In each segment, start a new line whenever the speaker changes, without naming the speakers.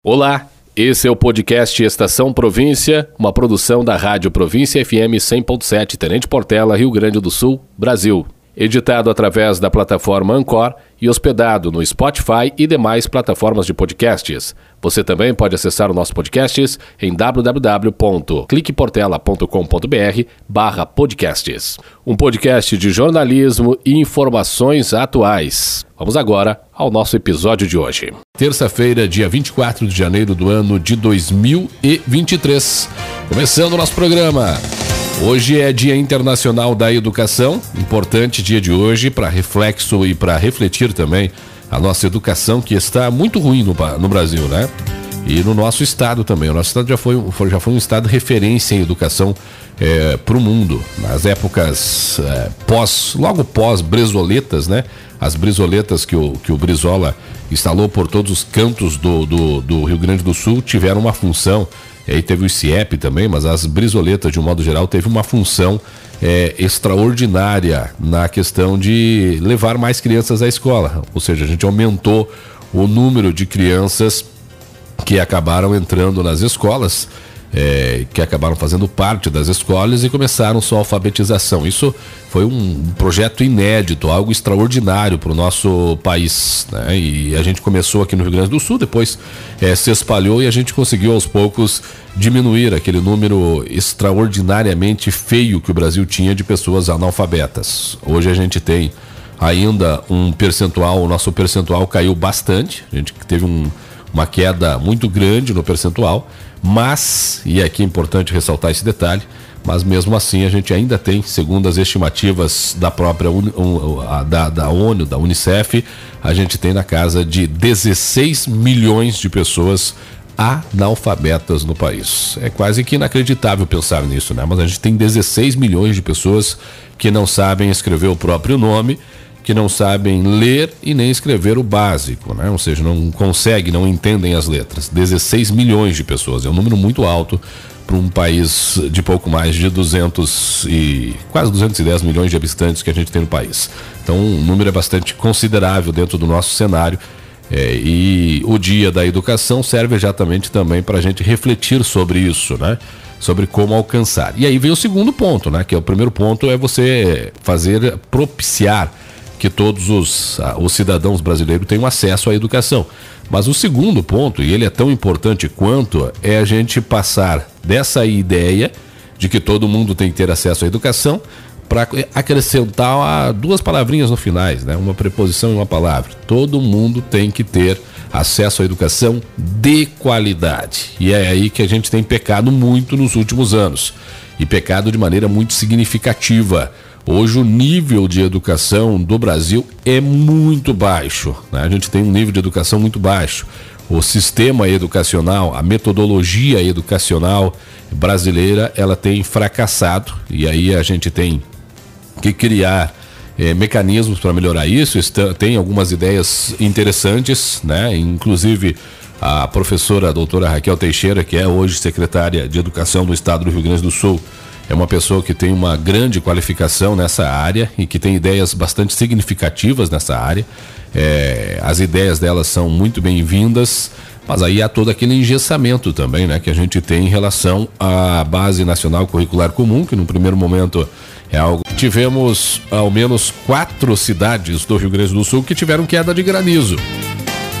Olá, esse é o podcast Estação Província, uma produção da Rádio Província FM 100.7 Tenente Portela, Rio Grande do Sul, Brasil. Editado através da plataforma Ancor e hospedado no Spotify e demais plataformas de podcasts. Você também pode acessar o nosso podcasts em www.cliqueportela.com.br barra podcasts. Um podcast de jornalismo e informações atuais. Vamos agora ao nosso episódio de hoje. Terça-feira, dia 24 de janeiro do ano de 2023. Começando o nosso programa. Hoje é Dia Internacional da Educação, importante dia de hoje para reflexo e para refletir também a nossa educação que está muito ruim no, no Brasil, né? E no nosso estado também. O nosso estado já foi, já foi um estado referência em educação é, para o mundo. Nas épocas é, pós, logo pós Bresoletas, né? As brisoletas que o, que o Brizola instalou por todos os cantos do, do, do Rio Grande do Sul tiveram uma função e aí teve o CIEP também, mas as brisoletas, de um modo geral, teve uma função é, extraordinária na questão de levar mais crianças à escola. Ou seja, a gente aumentou o número de crianças que acabaram entrando nas escolas é, que acabaram fazendo parte das escolas e começaram sua alfabetização. Isso foi um projeto inédito, algo extraordinário para o nosso país. Né? E a gente começou aqui no Rio Grande do Sul, depois é, se espalhou e a gente conseguiu aos poucos diminuir aquele número extraordinariamente feio que o Brasil tinha de pessoas analfabetas. Hoje a gente tem ainda um percentual, o nosso percentual caiu bastante, a gente teve um, uma queda muito grande no percentual mas, e aqui é importante ressaltar esse detalhe, mas mesmo assim a gente ainda tem, segundo as estimativas da própria da, da ONU, da Unicef, a gente tem na casa de 16 milhões de pessoas analfabetas no país. É quase que inacreditável pensar nisso, né? Mas a gente tem 16 milhões de pessoas que não sabem escrever o próprio nome que não sabem ler e nem escrever o básico, né? ou seja, não conseguem, não entendem as letras. 16 milhões de pessoas, é um número muito alto para um país de pouco mais de 200 e quase 210 milhões de habitantes que a gente tem no país. Então, um número é bastante considerável dentro do nosso cenário. É, e o Dia da Educação serve exatamente também para a gente refletir sobre isso, né? Sobre como alcançar. E aí vem o segundo ponto, né? Que é o primeiro ponto é você fazer propiciar que todos os, os cidadãos brasileiros tenham acesso à educação. Mas o segundo ponto, e ele é tão importante quanto, é a gente passar dessa ideia de que todo mundo tem que ter acesso à educação para acrescentar duas palavrinhas no finais, né? Uma preposição e uma palavra. Todo mundo tem que ter acesso à educação de qualidade. E é aí que a gente tem pecado muito nos últimos anos. E pecado de maneira muito significativa. Hoje o nível de educação do Brasil é muito baixo. Né? A gente tem um nível de educação muito baixo. O sistema educacional, a metodologia educacional brasileira, ela tem fracassado e aí a gente tem que criar é, mecanismos para melhorar isso. Está, tem algumas ideias interessantes, né? Inclusive a professora a doutora Raquel Teixeira, que é hoje secretária de Educação do Estado do Rio Grande do Sul, é uma pessoa que tem uma grande qualificação nessa área e que tem ideias bastante significativas nessa área. É, as ideias dela são muito bem-vindas, mas aí há todo aquele engessamento também, né, que a gente tem em relação à base nacional curricular comum, que no primeiro momento é algo. Tivemos ao menos quatro cidades do Rio Grande do Sul que tiveram queda de granizo.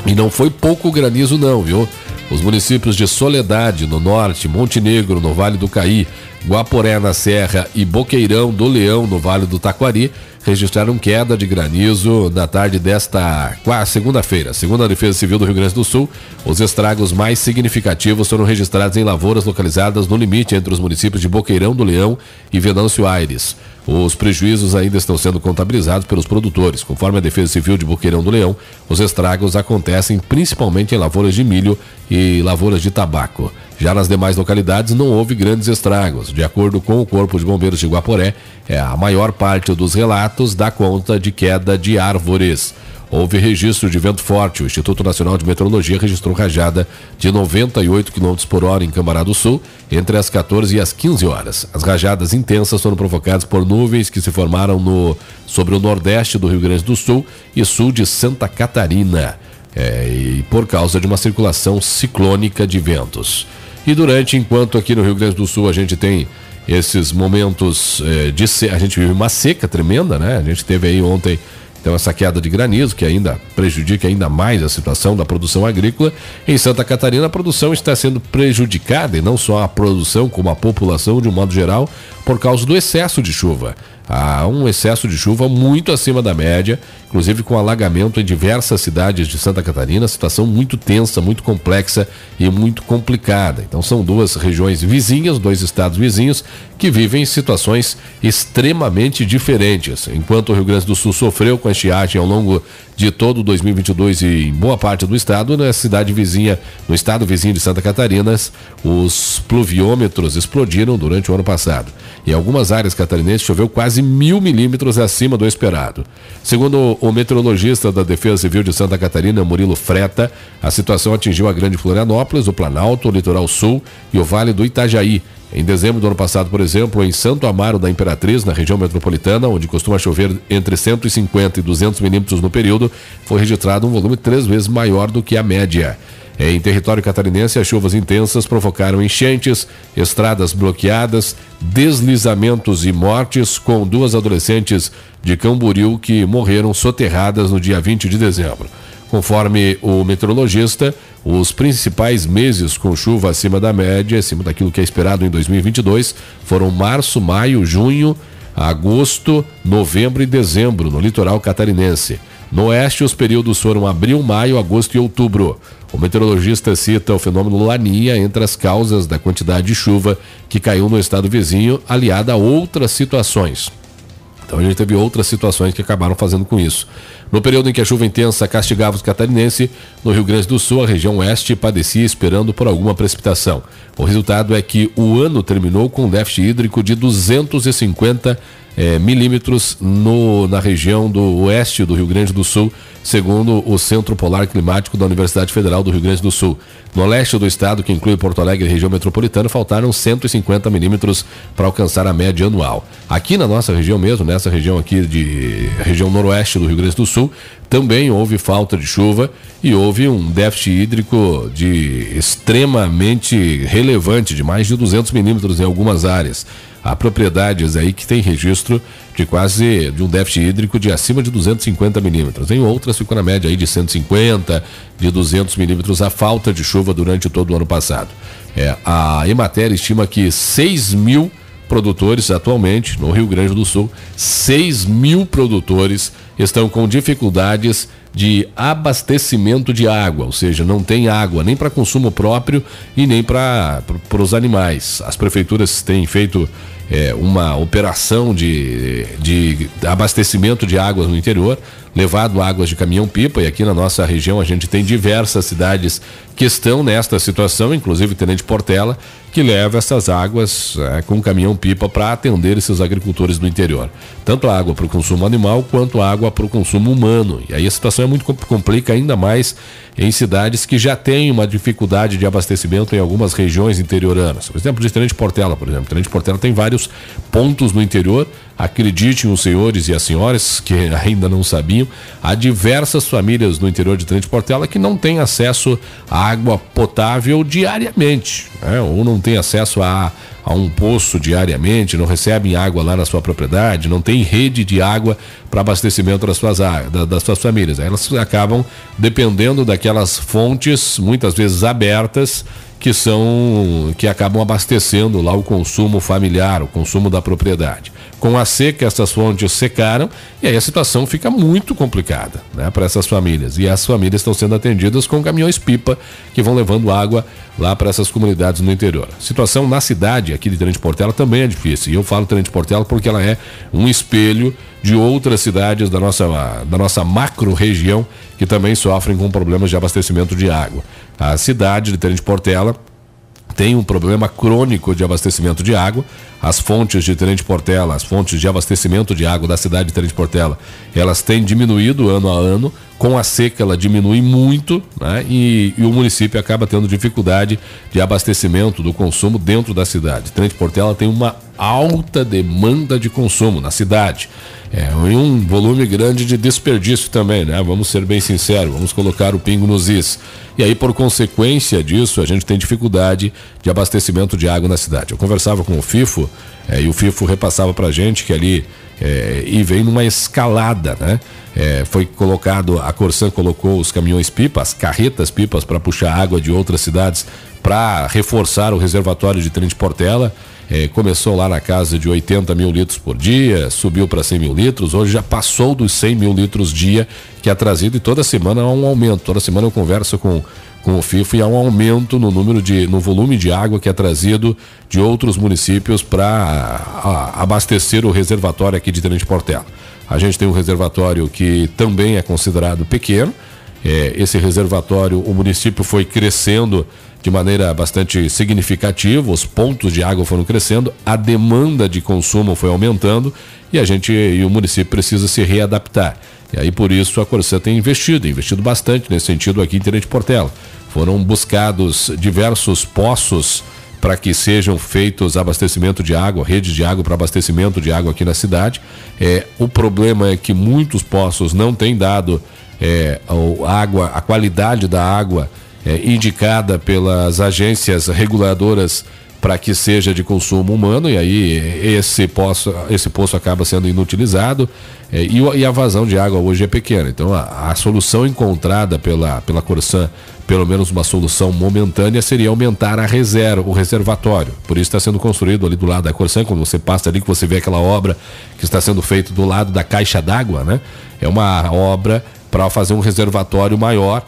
E não foi pouco granizo, não, viu? Os municípios de Soledade, no norte, Montenegro, no Vale do Caí, Guaporé na Serra e Boqueirão do Leão, no Vale do Taquari, registraram queda de granizo na tarde desta segunda-feira. Segundo a Defesa Civil do Rio Grande do Sul, os estragos mais significativos foram registrados em lavouras localizadas no limite entre os municípios de Boqueirão do Leão e Venâncio Aires. Os prejuízos ainda estão sendo contabilizados pelos produtores. Conforme a Defesa Civil de Boqueirão do Leão, os estragos acontecem principalmente em lavouras de milho e lavouras de tabaco. Já nas demais localidades não houve grandes estragos. De acordo com o Corpo de Bombeiros de Guaporé, é a maior parte dos relatos dá conta de queda de árvores. Houve registro de vento forte. O Instituto Nacional de Meteorologia registrou rajada de 98 km por hora em Cambará do Sul, entre as 14 e as 15 horas. As rajadas intensas foram provocadas por nuvens que se formaram no, sobre o nordeste do Rio Grande do Sul e sul de Santa Catarina. é, e por causa de uma circulação ciclônica de ventos. E durante, enquanto aqui no Rio Grande do Sul a gente tem esses momentos é, de a gente vive uma seca tremenda, né? A gente teve aí ontem então essa queda de granizo que ainda prejudica ainda mais a situação da produção agrícola. Em Santa Catarina a produção está sendo prejudicada e não só a produção como a população de um modo geral por causa do excesso de chuva há um excesso de chuva muito acima da média, inclusive com alagamento em diversas cidades de Santa Catarina, situação muito tensa, muito complexa e muito complicada. Então são duas regiões vizinhas, dois estados vizinhos que vivem situações extremamente diferentes. Enquanto o Rio Grande do Sul sofreu com a estiagem ao longo de todo 2022 e em boa parte do estado, na cidade vizinha, no estado vizinho de Santa Catarina, os pluviômetros explodiram durante o ano passado. Em algumas áreas catarinenses choveu quase mil milímetros acima do esperado. Segundo o meteorologista da Defesa Civil de Santa Catarina, Murilo Freta, a situação atingiu a Grande Florianópolis, o Planalto, o Litoral Sul e o Vale do Itajaí. Em dezembro do ano passado, por exemplo, em Santo Amaro da Imperatriz, na região metropolitana, onde costuma chover entre 150 e 200 milímetros no período, foi registrado um volume três vezes maior do que a média. Em território catarinense, as chuvas intensas provocaram enchentes, estradas bloqueadas, deslizamentos e mortes, com duas adolescentes de Camboriú que morreram soterradas no dia 20 de dezembro. Conforme o meteorologista, os principais meses com chuva acima da média, acima daquilo que é esperado em 2022, foram março, maio, junho, agosto, novembro e dezembro no litoral catarinense. No oeste, os períodos foram abril, maio, agosto e outubro. O meteorologista cita o fenômeno Laninha entre as causas da quantidade de chuva que caiu no estado vizinho, aliada a outras situações. Então a gente teve outras situações que acabaram fazendo com isso. No período em que a chuva intensa castigava os catarinenses, no Rio Grande do Sul, a região oeste padecia esperando por alguma precipitação. O resultado é que o ano terminou com um déficit hídrico de 250 é, milímetros no, na região do oeste do Rio Grande do Sul, segundo o Centro Polar Climático da Universidade Federal do Rio Grande do Sul. No leste do estado, que inclui Porto Alegre e região metropolitana, faltaram 150 milímetros para alcançar a média anual. Aqui na nossa região mesmo, nessa região aqui de região noroeste do Rio Grande do Sul, também houve falta de chuva e houve um déficit hídrico de extremamente relevante, de mais de 200 milímetros em algumas áreas. Há propriedades aí que tem registro de quase de um déficit hídrico de acima de 250 milímetros. Em outras ficou na média aí de 150, de 200 milímetros a falta de chuva durante todo o ano passado. É, a Emater estima que 6 mil produtores atualmente no Rio Grande do Sul, 6 mil produtores estão com dificuldades de abastecimento de água, ou seja, não tem água nem para consumo próprio e nem para os animais. As prefeituras têm feito é, uma operação de, de abastecimento de águas no interior, levado águas de caminhão-pipa, e aqui na nossa região a gente tem diversas cidades que estão nesta situação, inclusive Tenente Portela, que leva essas águas é, com caminhão-pipa para atender esses agricultores do interior. Tanto a água para o consumo animal quanto a água para o consumo humano. E aí a situação é muito complica ainda mais em cidades que já têm uma dificuldade de abastecimento em algumas regiões interioranas. Por exemplo, de Tenente Portela, por exemplo. Tenente Portela tem vários pontos no interior. Acreditem os senhores e as senhoras que ainda não sabiam, há diversas famílias no interior de Tenente Portela que não têm acesso à água potável diariamente, né? ou não têm acesso a a um poço diariamente, não recebem água lá na sua propriedade, não tem rede de água para abastecimento das suas, das suas famílias. Elas acabam dependendo daquelas fontes, muitas vezes abertas, que são que acabam abastecendo lá o consumo familiar, o consumo da propriedade. Com a seca, essas fontes secaram e aí a situação fica muito complicada né, para essas famílias. E as famílias estão sendo atendidas com caminhões-pipa que vão levando água lá para essas comunidades no interior. A situação na cidade aqui de Tenente Portela também é difícil. E eu falo Tenente Portela porque ela é um espelho de outras cidades da nossa, da nossa macro região que também sofrem com problemas de abastecimento de água. A cidade de Tenente Portela tem um problema crônico de abastecimento de água. As fontes de Tenente Portela, as fontes de abastecimento de água da cidade de Tenente Portela, elas têm diminuído ano a ano. Com a seca, ela diminui muito né? e, e, o município acaba tendo dificuldade de abastecimento do consumo dentro da cidade. Tenente Portela tem uma alta demanda de consumo na cidade. É, e um volume grande de desperdício também, né? Vamos ser bem sinceros, vamos colocar o pingo nos is. E aí, por consequência disso, a gente tem dificuldade de abastecimento de água na cidade. Eu conversava com o FIFO é, e o FIFO repassava para a gente que ali é, e vem numa escalada, né? É, foi colocado, a Corsan colocou os caminhões pipas, carretas pipas para puxar água de outras cidades para reforçar o reservatório de Trem de Portela. É, começou lá na casa de 80 mil litros por dia, subiu para 100 mil litros, hoje já passou dos 100 mil litros dia que é trazido e toda semana há um aumento. Toda semana eu converso com, com o FIFO e há um aumento no número de, no volume de água que é trazido de outros municípios para abastecer o reservatório aqui de Tenente Portela. A gente tem um reservatório que também é considerado pequeno. É, esse reservatório, o município foi crescendo de maneira bastante significativa, os pontos de água foram crescendo, a demanda de consumo foi aumentando e a gente e o município precisa se readaptar. E aí por isso a Corsã tem investido, investido bastante nesse sentido aqui em Tenente Portela. Foram buscados diversos poços para que sejam feitos abastecimento de água, redes de água para abastecimento de água aqui na cidade. É, o problema é que muitos poços não têm dado é, água, a qualidade da água é, indicada pelas agências reguladoras para que seja de consumo humano e aí esse poço, esse poço acaba sendo inutilizado é, e, e, a vazão de água hoje é pequena. Então a, a, solução encontrada pela, pela Corsan, pelo menos uma solução momentânea, seria aumentar a reserva, o reservatório. Por isso está sendo construído ali do lado da Corsan, quando você passa ali que você vê aquela obra que está sendo feita do lado da caixa d'água, né? É uma obra para fazer um reservatório maior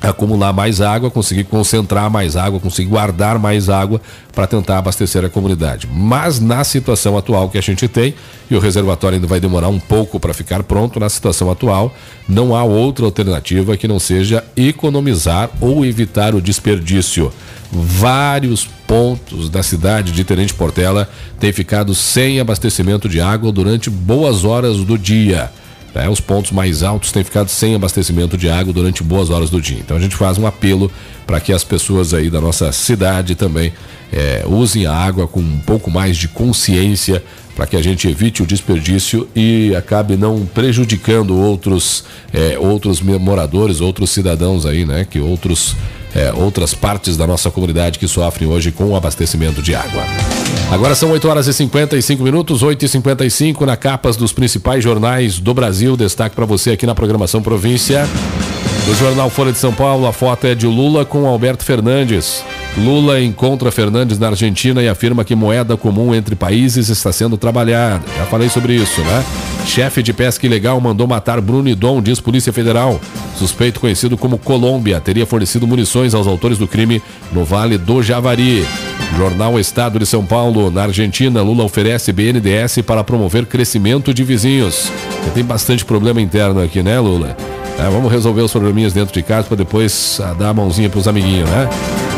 acumular mais água, conseguir concentrar mais água, conseguir guardar mais água para tentar abastecer a comunidade. Mas na situação atual que a gente tem, e o reservatório ainda vai demorar um pouco para ficar pronto, na situação atual, não há outra alternativa que não seja economizar ou evitar o desperdício. Vários pontos da cidade de Tenente Portela têm ficado sem abastecimento de água durante boas horas do dia. Né? Os pontos mais altos têm ficado sem abastecimento de água durante boas horas do dia. Então a gente faz um apelo para que as pessoas aí da nossa cidade também é, usem a água com um pouco mais de consciência para que a gente evite o desperdício e acabe não prejudicando outros é, outros moradores, outros cidadãos aí, né? Que outros é, outras partes da nossa comunidade que sofrem hoje com o abastecimento de água. Agora são 8 horas e 55 minutos, 8 e 55 na capas dos principais jornais do Brasil. Destaque para você aqui na programação Província. Do jornal Folha de São Paulo, a foto é de Lula com Alberto Fernandes. Lula encontra Fernandes na Argentina e afirma que moeda comum entre países está sendo trabalhada. Já falei sobre isso, né? Chefe de pesca ilegal mandou matar Bruno Idon, diz Polícia Federal. Suspeito conhecido como Colômbia teria fornecido munições aos autores do crime no Vale do Javari. Jornal Estado de São Paulo, na Argentina, Lula oferece BNDS para promover crescimento de vizinhos. Tem bastante problema interno aqui, né, Lula? É, vamos resolver os probleminhas dentro de casa para depois ah, dar a mãozinha para os amiguinhos, né?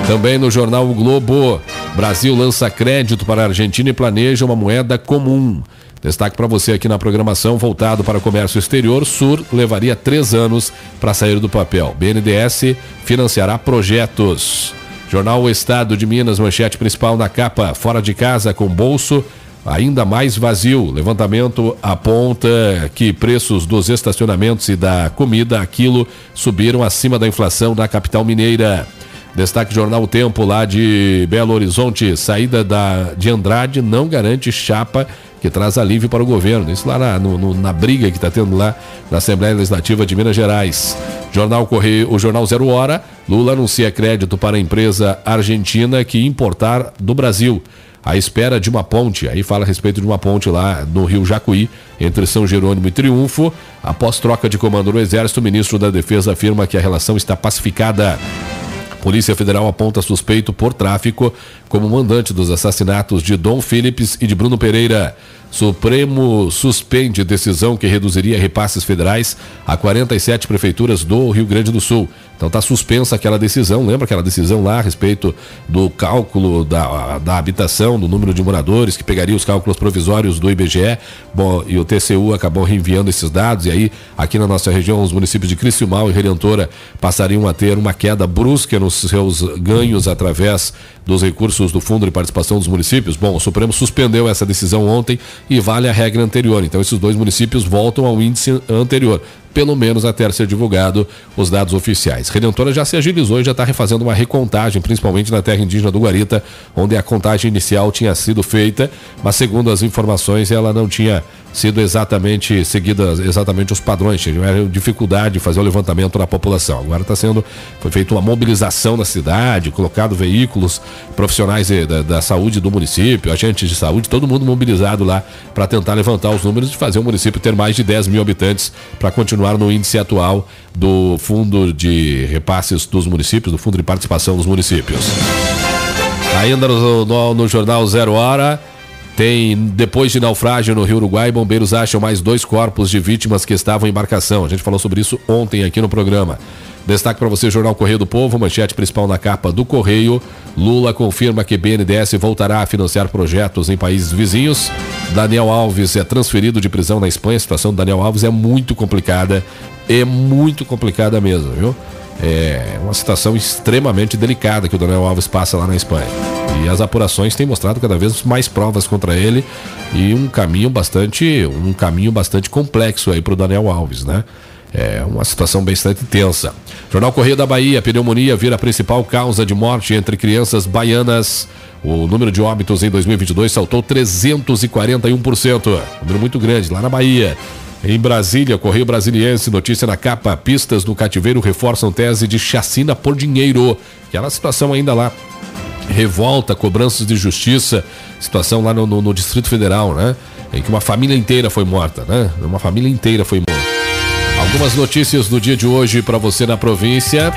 Também no jornal o Globo, Brasil lança crédito para a Argentina e planeja uma moeda comum. Destaque para você aqui na programação voltado para o comércio exterior. Sur levaria três anos para sair do papel. BNDES financiará projetos. Jornal O Estado de Minas, manchete principal na capa. Fora de casa com bolso ainda mais vazio. Levantamento aponta que preços dos estacionamentos e da comida a quilo subiram acima da inflação na capital mineira. Destaque Jornal o Tempo lá de Belo Horizonte. Saída da, de Andrade não garante chapa que traz alívio para o governo. Isso lá na, no, na briga que está tendo lá na Assembleia Legislativa de Minas Gerais. Jornal Correio, o Jornal Zero Hora. Lula anuncia crédito para a empresa argentina que importar do Brasil à espera de uma ponte. Aí fala a respeito de uma ponte lá no Rio Jacuí, entre São Jerônimo e Triunfo. Após troca de comando no Exército, o ministro da Defesa afirma que a relação está pacificada. Polícia Federal aponta suspeito por tráfico como mandante dos assassinatos de Dom Phillips e de Bruno Pereira. Supremo suspende decisão que reduziria repasses federais a 47 prefeituras do Rio Grande do Sul. Então está suspensa aquela decisão. Lembra aquela decisão lá a respeito do cálculo da, da habitação, do número de moradores, que pegaria os cálculos provisórios do IBGE. Bom, e o TCU acabou reenviando esses dados. E aí, aqui na nossa região, os municípios de Criciúmal e Redentora passariam a ter uma queda brusca nos seus ganhos através dos recursos do Fundo de Participação dos Municípios. Bom, o Supremo suspendeu essa decisão ontem e vale a regra anterior. Então, esses dois municípios voltam ao índice anterior pelo menos até ser divulgado os dados oficiais. Redentora já se agilizou e já está refazendo uma recontagem, principalmente na terra indígena do Guarita, onde a contagem inicial tinha sido feita, mas segundo as informações ela não tinha sido exatamente seguida exatamente os padrões, tiveram dificuldade de fazer o levantamento da população. Agora está sendo foi feita uma mobilização na cidade, colocado veículos profissionais da, da saúde do município, agentes de saúde, todo mundo mobilizado lá para tentar levantar os números e fazer o município ter mais de 10 mil habitantes para continuar no índice atual do Fundo de Repasses dos Municípios, do Fundo de Participação dos Municípios. Ainda no, no, no Jornal Zero Hora, tem, depois de naufrágio no Rio Uruguai, bombeiros acham mais dois corpos de vítimas que estavam em embarcação. A gente falou sobre isso ontem aqui no programa. Destaque para você, Jornal Correio do Povo, manchete principal na capa do Correio. Lula confirma que BNDES voltará a financiar projetos em países vizinhos. Daniel Alves é transferido de prisão na Espanha. A situação do Daniel Alves é muito complicada. É muito complicada mesmo, viu? É uma situação extremamente delicada que o Daniel Alves passa lá na Espanha. E as apurações têm mostrado cada vez mais provas contra ele e um caminho bastante, um caminho bastante complexo aí para o Daniel Alves, né? É uma situação bastante tensa. Jornal Correio da Bahia, pneumonia vira a principal causa de morte entre crianças baianas. O número de óbitos em 2022 saltou 341%. Um número muito grande lá na Bahia. Em Brasília, Correio Brasiliense, notícia na capa: pistas do cativeiro reforçam tese de chacina por dinheiro. Aquela situação ainda lá. Revolta, cobranças de justiça, situação lá no, no, no Distrito Federal, né? Em que uma família inteira foi morta, né? Uma família inteira foi morta. Algumas notícias do dia de hoje para você na província.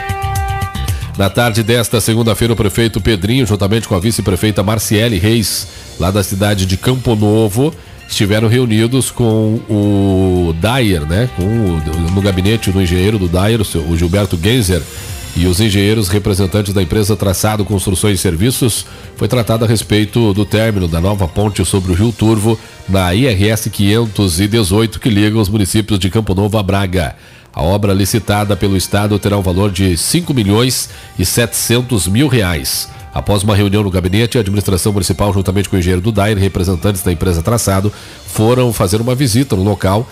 Na tarde desta segunda-feira, o prefeito Pedrinho, juntamente com a vice-prefeita Marciele Reis, lá da cidade de Campo Novo, estiveram reunidos com o Dyer, né? Com o, no gabinete do engenheiro do Dyer, o Gilberto Genzer, e os engenheiros representantes da empresa Traçado Construções e Serviços foi tratado a respeito do término da nova ponte sobre o Rio Turvo na IRS 518 que liga os municípios de Campo Novo a Braga. A obra licitada pelo Estado terá um valor de 5 milhões e 700 mil reais. Após uma reunião no gabinete, a administração municipal, juntamente com o engenheiro do DAIR representantes da empresa Traçado, foram fazer uma visita no local,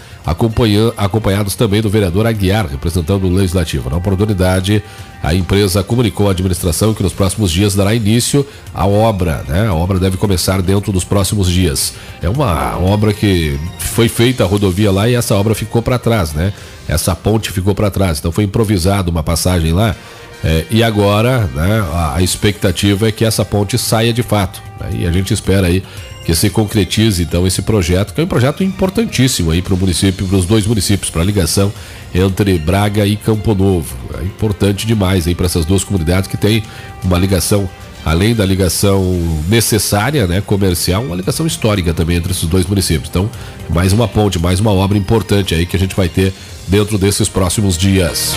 acompanhados também do vereador Aguiar, representando o Legislativo. Na oportunidade, a empresa comunicou à administração que nos próximos dias dará início à obra. Né? A obra deve começar dentro dos próximos dias. É uma obra que foi feita a rodovia lá e essa obra ficou para trás, né? Essa ponte ficou para trás. Então foi improvisado uma passagem lá é, e agora, né, a, expectativa é que essa ponte saia de fato. Né, e a gente espera aí que se concretize então esse projeto, que é um projeto importantíssimo aí para o município, para os dois municípios, para a ligação entre Braga e Campo Novo. É importante demais aí para essas duas comunidades que têm uma ligação além da ligação necessária, né, comercial, uma ligação histórica também entre esses dois municípios. Então, mais uma ponte, mais uma obra importante aí que a gente vai ter dentro desses próximos dias.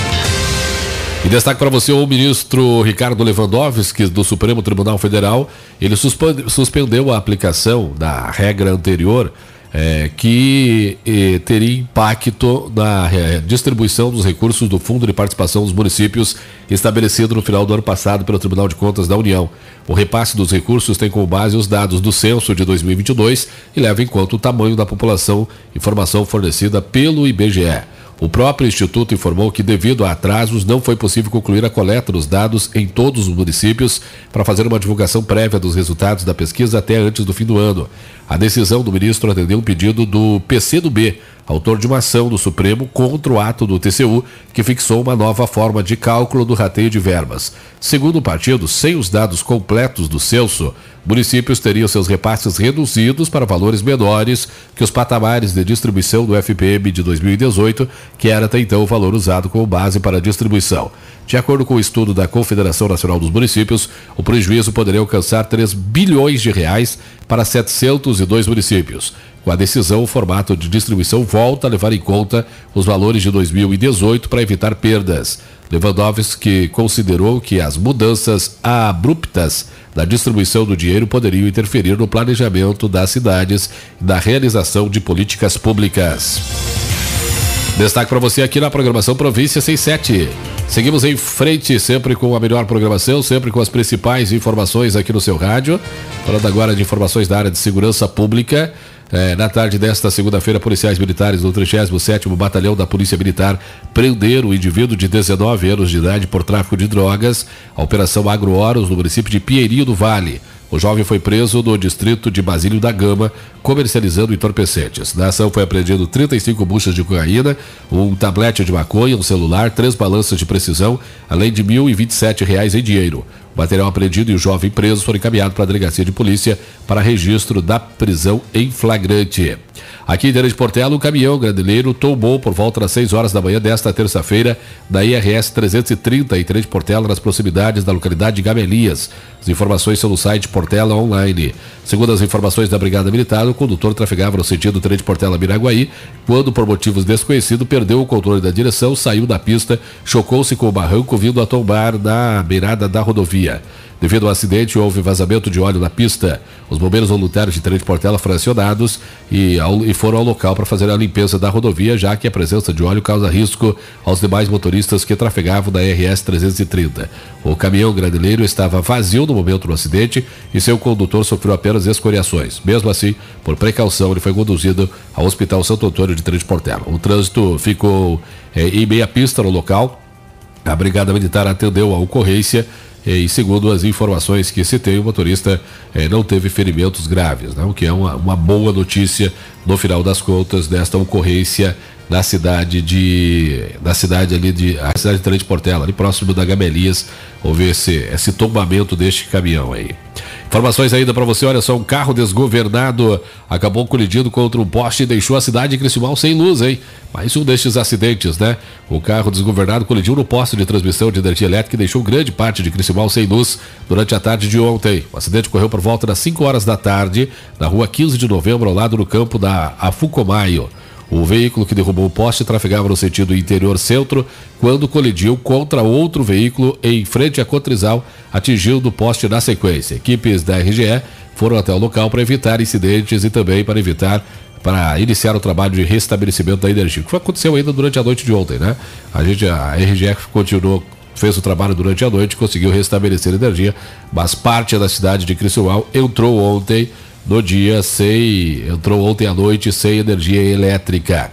E destaque para você o ministro Ricardo Lewandowski, do Supremo Tribunal Federal. Ele suspendeu a aplicação da regra anterior é, que eh, teria impacto na eh, distribuição dos recursos do Fundo de Participação dos Municípios estabelecido no final do ano passado pelo Tribunal de Contas da União. O repasse dos recursos tem como base os dados do censo de 2022 e leva em conta o tamanho da população, informação fornecida pelo IBGE. O próprio Instituto informou que, devido a atrasos, não foi possível concluir a coleta dos dados em todos os municípios para fazer uma divulgação prévia dos resultados da pesquisa até antes do fim do ano. A decisão do ministro atendeu um pedido do PCdoB, autor de uma ação do Supremo contra o ato do TCU, que fixou uma nova forma de cálculo do rateio de verbas. Segundo o partido, sem os dados completos do censo, municípios teriam seus repasses reduzidos para valores menores que os patamares de distribuição do FPM de 2018, que era até então o valor usado como base para a distribuição. De acordo com o estudo da Confederação Nacional dos Municípios, o prejuízo poderia alcançar 3 bilhões de reais para 702 municípios. Com a decisão, o formato de distribuição volta a levar em conta os valores de 2018 para evitar perdas. Lewandowski considerou que as mudanças abruptas da distribuição do dinheiro poderiam interferir no planejamento das cidades e da realização de políticas públicas. Destaque para você aqui na programação Província 67. Seguimos em frente, sempre com a melhor programação, sempre com as principais informações aqui no seu rádio. Falando agora de informações da área de segurança pública. É, na tarde desta segunda-feira, policiais militares do 37º Batalhão da Polícia Militar prenderam o indivíduo de 19 anos de idade por tráfico de drogas. A operação Agrohoros, no município de Pierinho do Vale. O jovem foi preso no distrito de Basílio da Gama, comercializando entorpecentes. Na ação foi apreendido 35 buchas de cocaína, um tablete de maconha, um celular, três balanças de precisão, além de R$ 1.027 em dinheiro. O material apreendido e o jovem preso foram encaminhados para a delegacia de polícia para registro da prisão em flagrante. Aqui em de Portela, um caminhão grandeiro tombou por volta das 6 horas da manhã desta terça-feira da IRS 330 em Três Portela, nas proximidades da localidade de Gamelias. As informações são no site Portela Online. Segundo as informações da Brigada Militar, o condutor trafegava no sentido Trem de Portela Miraguaí, quando, por motivos desconhecidos, perdeu o controle da direção, saiu da pista, chocou-se com o barranco, vindo a tombar na beirada da rodovia. Devido ao acidente, houve vazamento de óleo na pista. Os bombeiros voluntários de Trem de Portela foram acionados e, ao, e foram ao local para fazer a limpeza da rodovia, já que a presença de óleo causa risco aos demais motoristas que trafegavam da RS 330. O caminhão graneleiro estava vazio no momento do acidente e seu condutor sofreu apenas escoriações. Mesmo assim, por precaução, ele foi conduzido ao Hospital Santo Antônio de Trem de Portela. O trânsito ficou é, em meia pista no local. A Brigada Militar atendeu a ocorrência e segundo as informações que se tem, o motorista eh, não teve ferimentos graves, né? o que é uma, uma boa notícia no final das contas desta ocorrência na cidade de na cidade ali de a cidade de Trente Portela, ali próximo da Gamelias, houve esse, esse tombamento deste caminhão aí. Informações ainda para você, olha só, um carro desgovernado acabou colidindo contra um poste e deixou a cidade de Criciúmal sem luz, hein? Mais um destes acidentes, né? O carro desgovernado colidiu no poste de transmissão de energia elétrica e deixou grande parte de Criciúmal sem luz durante a tarde de ontem. O acidente ocorreu por volta das 5 horas da tarde, na rua 15 de novembro, ao lado do campo da Afucomaio. O veículo que derrubou o poste trafegava no sentido interior-centro quando colidiu contra outro veículo em frente à Cotrizal, atingindo o poste na sequência. Equipes da RGE foram até o local para evitar incidentes e também para evitar para iniciar o trabalho de restabelecimento da energia. O que aconteceu ainda durante a noite de ontem, né? A gente a RGE continuou fez o trabalho durante a noite, conseguiu restabelecer a energia, mas parte da cidade de Criciúmal entrou ontem no dia sem. entrou ontem à noite sem energia elétrica.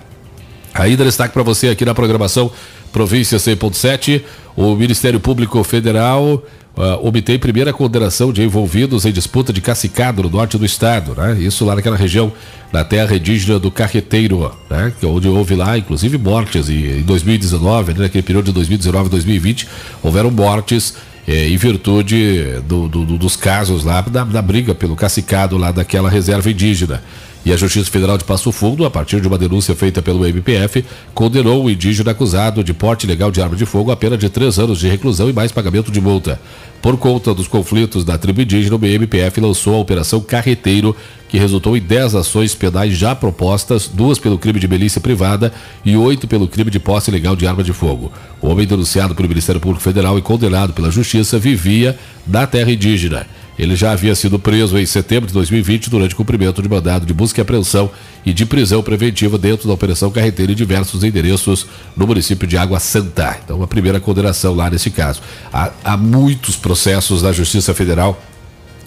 Ainda destaque para você aqui na programação Província 100.7, o Ministério Público Federal uh, obtém primeira condenação de envolvidos em disputa de cacicado no norte do estado, né? Isso lá naquela região, na terra indígena do Carreteiro, né? É onde houve lá, inclusive, mortes. E em 2019, né? naquele período de 2019 e 2020, houveram mortes é, em virtude do, do, dos casos lá da, da, briga pelo cacicado lá daquela reserva indígena. E a Justiça Federal de Passo Fundo, a partir de uma denúncia feita pelo MPF, condenou o indígena acusado de porte ilegal de arma de fogo a pena de três anos de reclusão e mais pagamento de multa. Por conta dos conflitos da tribo indígena, o MPF lançou a Operação Carreteiro, que resultou em 10 ações penais já propostas, duas pelo crime de milícia privada e oito pelo crime de posse ilegal de arma de fogo. O homem denunciado pelo Ministério Público Federal e condenado pela Justiça vivia na terra indígena. Ele já havia sido preso em setembro de 2020 durante cumprimento de mandado de busca e apreensão e de prisão preventiva dentro da Operação Carreteira em diversos endereços no município de Água Santa. Então, a primeira condenação lá nesse caso. Há, há muitos processos da Justiça Federal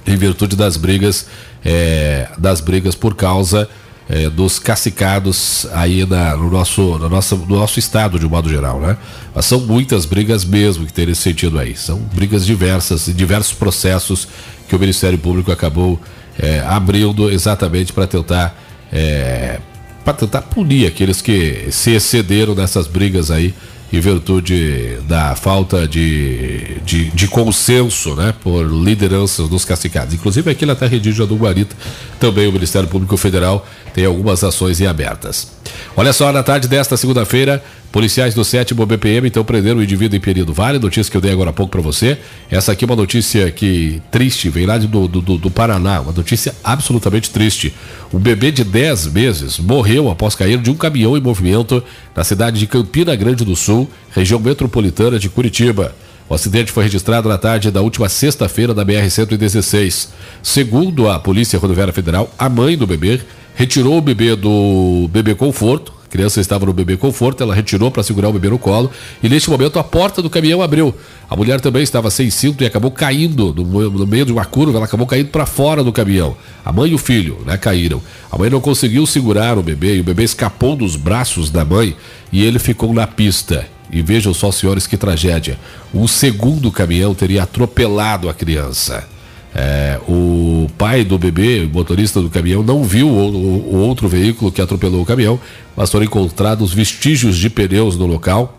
em virtude das brigas, é, das brigas por causa é, dos cacicados aí na, no, nosso, no, nosso, no nosso estado, de um modo geral, né? Mas são muitas brigas mesmo que tem nesse sentido aí. São brigas diversas, diversos processos que o Ministério Público acabou é, abrindo exatamente para tentar é, para tentar punir aqueles que se excederam nessas brigas aí em virtude da falta de, de, de, consenso né, por lideranças dos cacicados. Inclusive aqui na terra indígena do Guarita, também o Ministério Público Federal tem algumas ações em abertas. Olha só, na tarde desta segunda-feira, policiais do 7 BPM então prenderam o indivíduo em Período Vale, notícia que eu dei agora há pouco para você. Essa aqui é uma notícia que triste, vem lá do, do, do, Paraná, uma notícia absolutamente triste. Um bebê de 10 meses morreu após cair de um caminhão em movimento na cidade de Campina Grande do Sul, região metropolitana de Curitiba. O acidente foi registrado na tarde da última sexta-feira da BR-116. Segundo a Polícia Rodoviária Federal, a mãe do bebê retirou o bebê do bebê conforto. A criança estava no bebê conforto, ela retirou para segurar o bebê no colo e neste momento a porta do caminhão abriu. A mulher também estava sem cinto e acabou caindo no, meio de uma curva, ela acabou caindo para fora do caminhão. A mãe e o filho, né, caíram. A mãe não conseguiu segurar o bebê e o bebê escapou dos braços da mãe e ele ficou na pista. E vejam só, senhores, que tragédia. O segundo caminhão teria atropelado a criança. É, o pai do bebê, motorista do caminhão, não viu o, o, o, outro veículo que atropelou o caminhão, mas foram encontrados vestígios de pneus no local.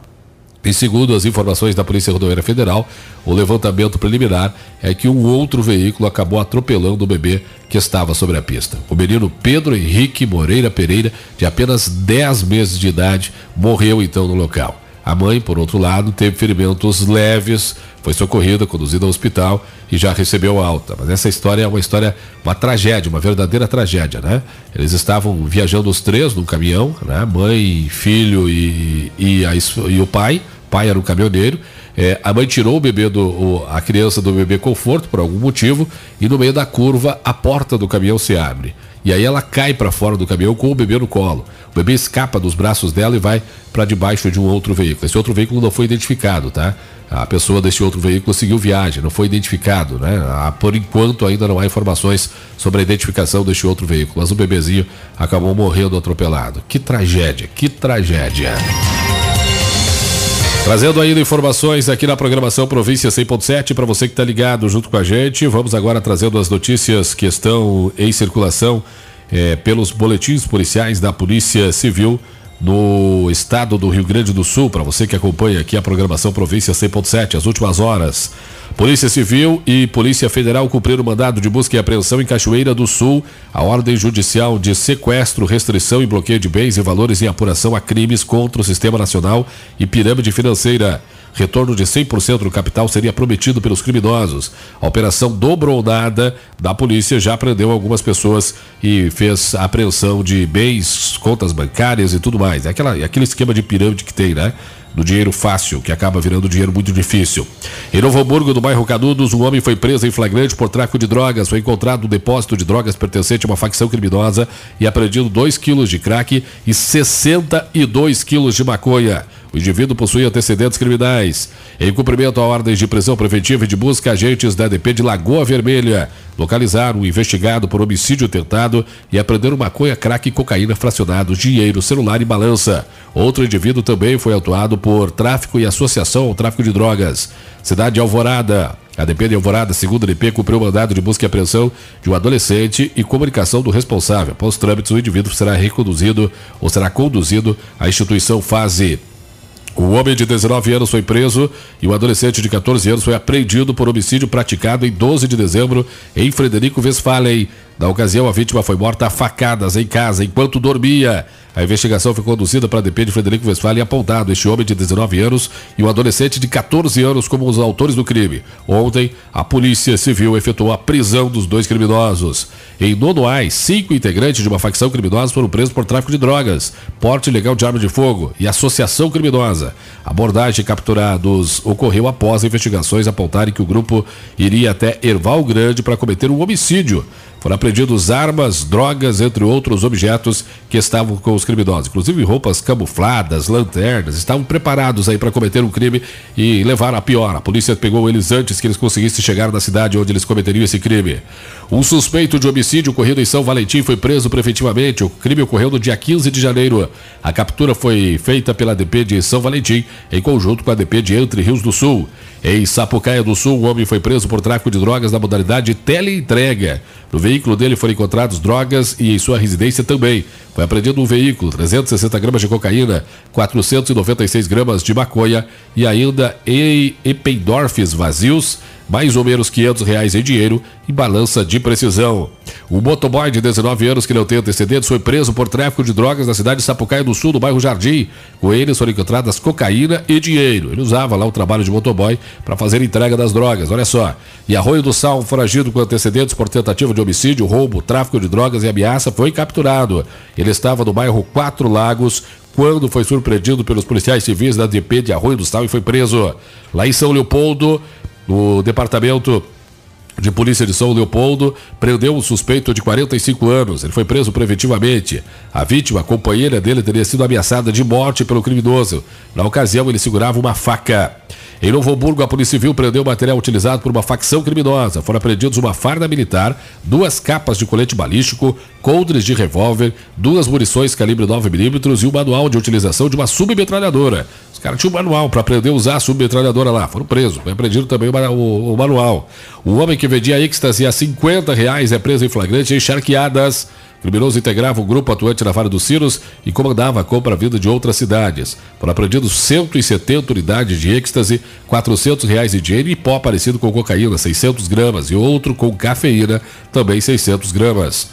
E segundo as informações da Polícia Rodoviária Federal, o levantamento preliminar é que um outro veículo acabou atropelando o bebê que estava sobre a pista. O menino Pedro Henrique Moreira Pereira, de apenas 10 meses de idade, morreu então no local. A mãe, por outro lado, teve ferimentos leves, foi socorrida, conduzida ao hospital e já recebeu alta. Mas essa história é uma história, uma tragédia, uma verdadeira tragédia, né? Eles estavam viajando os três num caminhão, né? Mãe, filho e, e, a, e o pai. O pai era um caminhoneiro. É, a mãe tirou o bebê do, o, a criança do bebê conforto por algum motivo e no meio da curva a porta do caminhão se abre. E aí ela cai para fora do caminhão com o bebê no colo. O bebê escapa dos braços dela e vai para debaixo de um outro veículo. Esse outro veículo não foi identificado, tá? A pessoa desse outro veículo seguiu viagem, não foi identificado, né? Ah, por enquanto ainda não há informações sobre a identificação deste outro veículo, mas o bebezinho acabou morrendo atropelado. Que tragédia, que tragédia. Trazendo ainda informações aqui na programação Província 100.7 para você que está ligado junto com a gente. Vamos agora trazendo as notícias que estão em circulação é, pelos boletins policiais da Polícia Civil no estado do Rio Grande do Sul. Para você que acompanha aqui a programação Província 100.7, as últimas horas. Polícia Civil e Polícia Federal cumpriram mandado de busca e apreensão em Cachoeira do Sul, a ordem judicial de sequestro, restrição e bloqueio de bens e valores em apuração a crimes contra o sistema nacional e pirâmide financeira. Retorno de 100% do capital seria prometido pelos criminosos. A operação Dobro ou Nada da polícia já prendeu algumas pessoas e fez apreensão de bens, contas bancárias e tudo mais. É aquela, é aquele esquema de pirâmide que tem, né? Do dinheiro fácil, que acaba virando dinheiro muito difícil. Em Novo Hamburgo, no bairro Canudos, um homem foi preso em flagrante por tráfico de drogas. Foi encontrado um depósito de drogas pertencente a uma facção criminosa e apreendido 2 quilos de crack e 62 quilos de maconha. O indivíduo possui antecedentes criminais. Em cumprimento a ordens de prisão preventiva e de busca, agentes da DP de Lagoa Vermelha localizaram o investigado por homicídio tentado e apreenderam maconha, crack e cocaína fracionados, dinheiro, celular e balança. Outro indivíduo também foi autuado por tráfico e associação ao tráfico de drogas. Cidade de Alvorada. A DP de Alvorada, segundo DP, cumpriu o mandado de busca e apreensão de um adolescente e comunicação do responsável. Após trâmites, o indivíduo será reconduzido ou será conduzido à instituição fase o homem de 19 anos foi preso e o adolescente de 14 anos foi apreendido por homicídio praticado em 12 de dezembro em Frederico Westphalen. Na ocasião, a vítima foi morta a facadas em casa enquanto dormia. A investigação foi conduzida para a DP de Frederico Westphalen e apontado este homem de 19 anos e um adolescente de 14 anos como os autores do crime. Ontem, a Polícia Civil efetuou a prisão dos dois criminosos. Em Nonoais, cinco integrantes de uma facção criminosa foram presos por tráfico de drogas, porte ilegal de arma de fogo e associação criminosa. A abordagem capturados ocorreu após investigações apontarem que o grupo iria até Erval Grande para cometer um homicídio. Foram apreendidos armas, drogas, entre outros objetos que estavam com os criminosos, inclusive roupas camufladas, lanternas, estavam preparados aí para cometer um crime e levar a pior. A polícia pegou eles antes que eles conseguissem chegar na cidade onde eles cometeriam esse crime. Um suspeito de homicídio ocorrido em São Valentim foi preso preventivamente. O crime ocorreu no dia 15 de janeiro. A captura foi feita pela DP de São Valentim em conjunto com a DP de Entre Rios do Sul. Em Sapucaia do Sul, um homem foi preso por tráfico de drogas na modalidade teleentrega. No veículo dele foram encontrados drogas e em sua residência também. Foi apreendido um veículo, 360 gramas de cocaína, 496 gramas de maconha e ainda ependorfes vazios, mais ou menos 500 reais em dinheiro e balança de precisão. O motoboy de 19 anos que não tem antecedentes foi preso por tráfico de drogas na cidade de Sapucaia do Sul, no bairro Jardim. Com ele foram encontradas cocaína e dinheiro. Ele usava lá o trabalho de motoboy para fazer entrega das drogas, olha só. E Arroio do Sal, foragido com antecedentes por tentativa de homicídio, roubo, tráfico de drogas e ameaça, foi capturado. Ele estava no bairro Quatro Lagos, quando foi surpreendido pelos policiais civis da DP de Arroio do Sal e foi preso. Lá em São Leopoldo, no departamento de polícia de São Leopoldo prendeu um suspeito de 45 anos. Ele foi preso preventivamente. A vítima, a companheira dele, teria sido ameaçada de morte pelo criminoso. Na ocasião, ele segurava uma faca. Em Novo Hamburgo, a Polícia Civil prendeu material utilizado por uma facção criminosa. Foram apreendidos uma farda militar, duas capas de colete balístico, coldres de revólver, duas munições calibre 9mm e o manual de utilização de uma submetralhadora. Os caras tinham um manual para aprender a usar a submetralhadora lá. Foram presos. Foi apreendido também o, o manual. O homem que vendia êxtase a 50 reais é preso em flagrante em charqueadas criminoso integrava o grupo atuante na Vale dos Sinos e comandava a compra-venda de outras cidades. Foram apreendidos 170 unidades de êxtase, 400 reais de dinheiro e pó parecido com cocaína, 600 gramas, e outro com cafeína, também 600 gramas.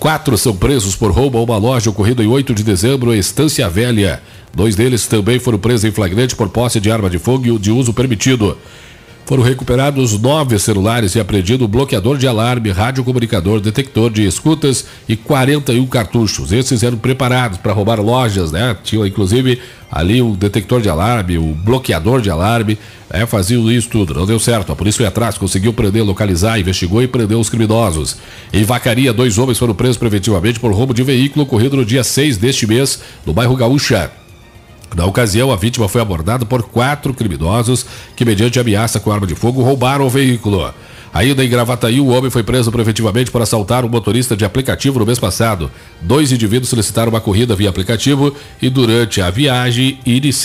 Quatro são presos por roubo a uma loja ocorrida em 8 de dezembro em Estância Velha. Dois deles também foram presos em flagrante por posse de arma de fogo e de uso permitido. Foram recuperados nove celulares e apreendido bloqueador de alarme, radiocomunicador, detector de escutas e 41 cartuchos. Esses eram preparados para roubar lojas, né? Tinha inclusive ali o detector de alarme, o bloqueador de alarme, é, faziam isso tudo. Não deu certo. A polícia foi atrás, conseguiu prender, localizar, investigou e prendeu os criminosos. Em Vacaria, dois homens foram presos preventivamente por roubo de veículo ocorrido no dia 6 deste mês, no bairro Gaúcha. Na ocasião, a vítima foi abordada por quatro criminosos que, mediante ameaça com arma de fogo, roubaram o veículo. Ainda em Gravataí, o homem foi preso preventivamente por assaltar um motorista de aplicativo no mês passado. Dois indivíduos solicitaram uma corrida via aplicativo e, durante a viagem,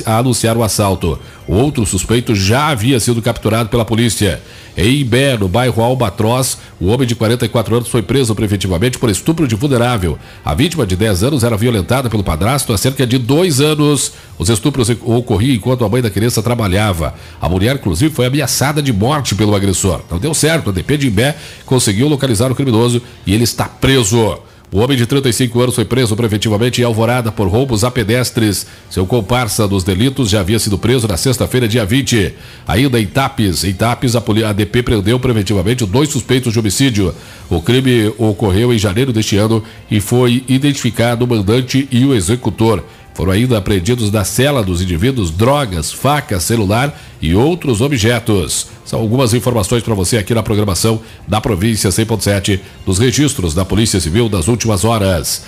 anunciaram o assalto. O outro suspeito já havia sido capturado pela polícia. Em Imbé, no bairro Albatroz, o homem de 44 anos foi preso preventivamente por estupro de vulnerável. A vítima de 10 anos era violentada pelo padrasto há cerca de dois anos. Os estupros ocorriam enquanto a mãe da criança trabalhava. A mulher, inclusive, foi ameaçada de morte pelo agressor. Não deu certo, a DP de Imbé conseguiu localizar o criminoso e ele está preso. O homem de 35 anos foi preso preventivamente em Alvorada por roubos a pedestres. Seu comparsa dos delitos já havia sido preso na sexta-feira, dia 20. Ainda em Tapes, em Tapes, a ADP prendeu preventivamente dois suspeitos de homicídio. O crime ocorreu em janeiro deste ano e foi identificado o mandante e o executor. Foram ainda apreendidos da cela dos indivíduos drogas, facas, celular e outros objetos. São algumas informações para você aqui na programação da província 100.7 dos registros da Polícia Civil das últimas horas.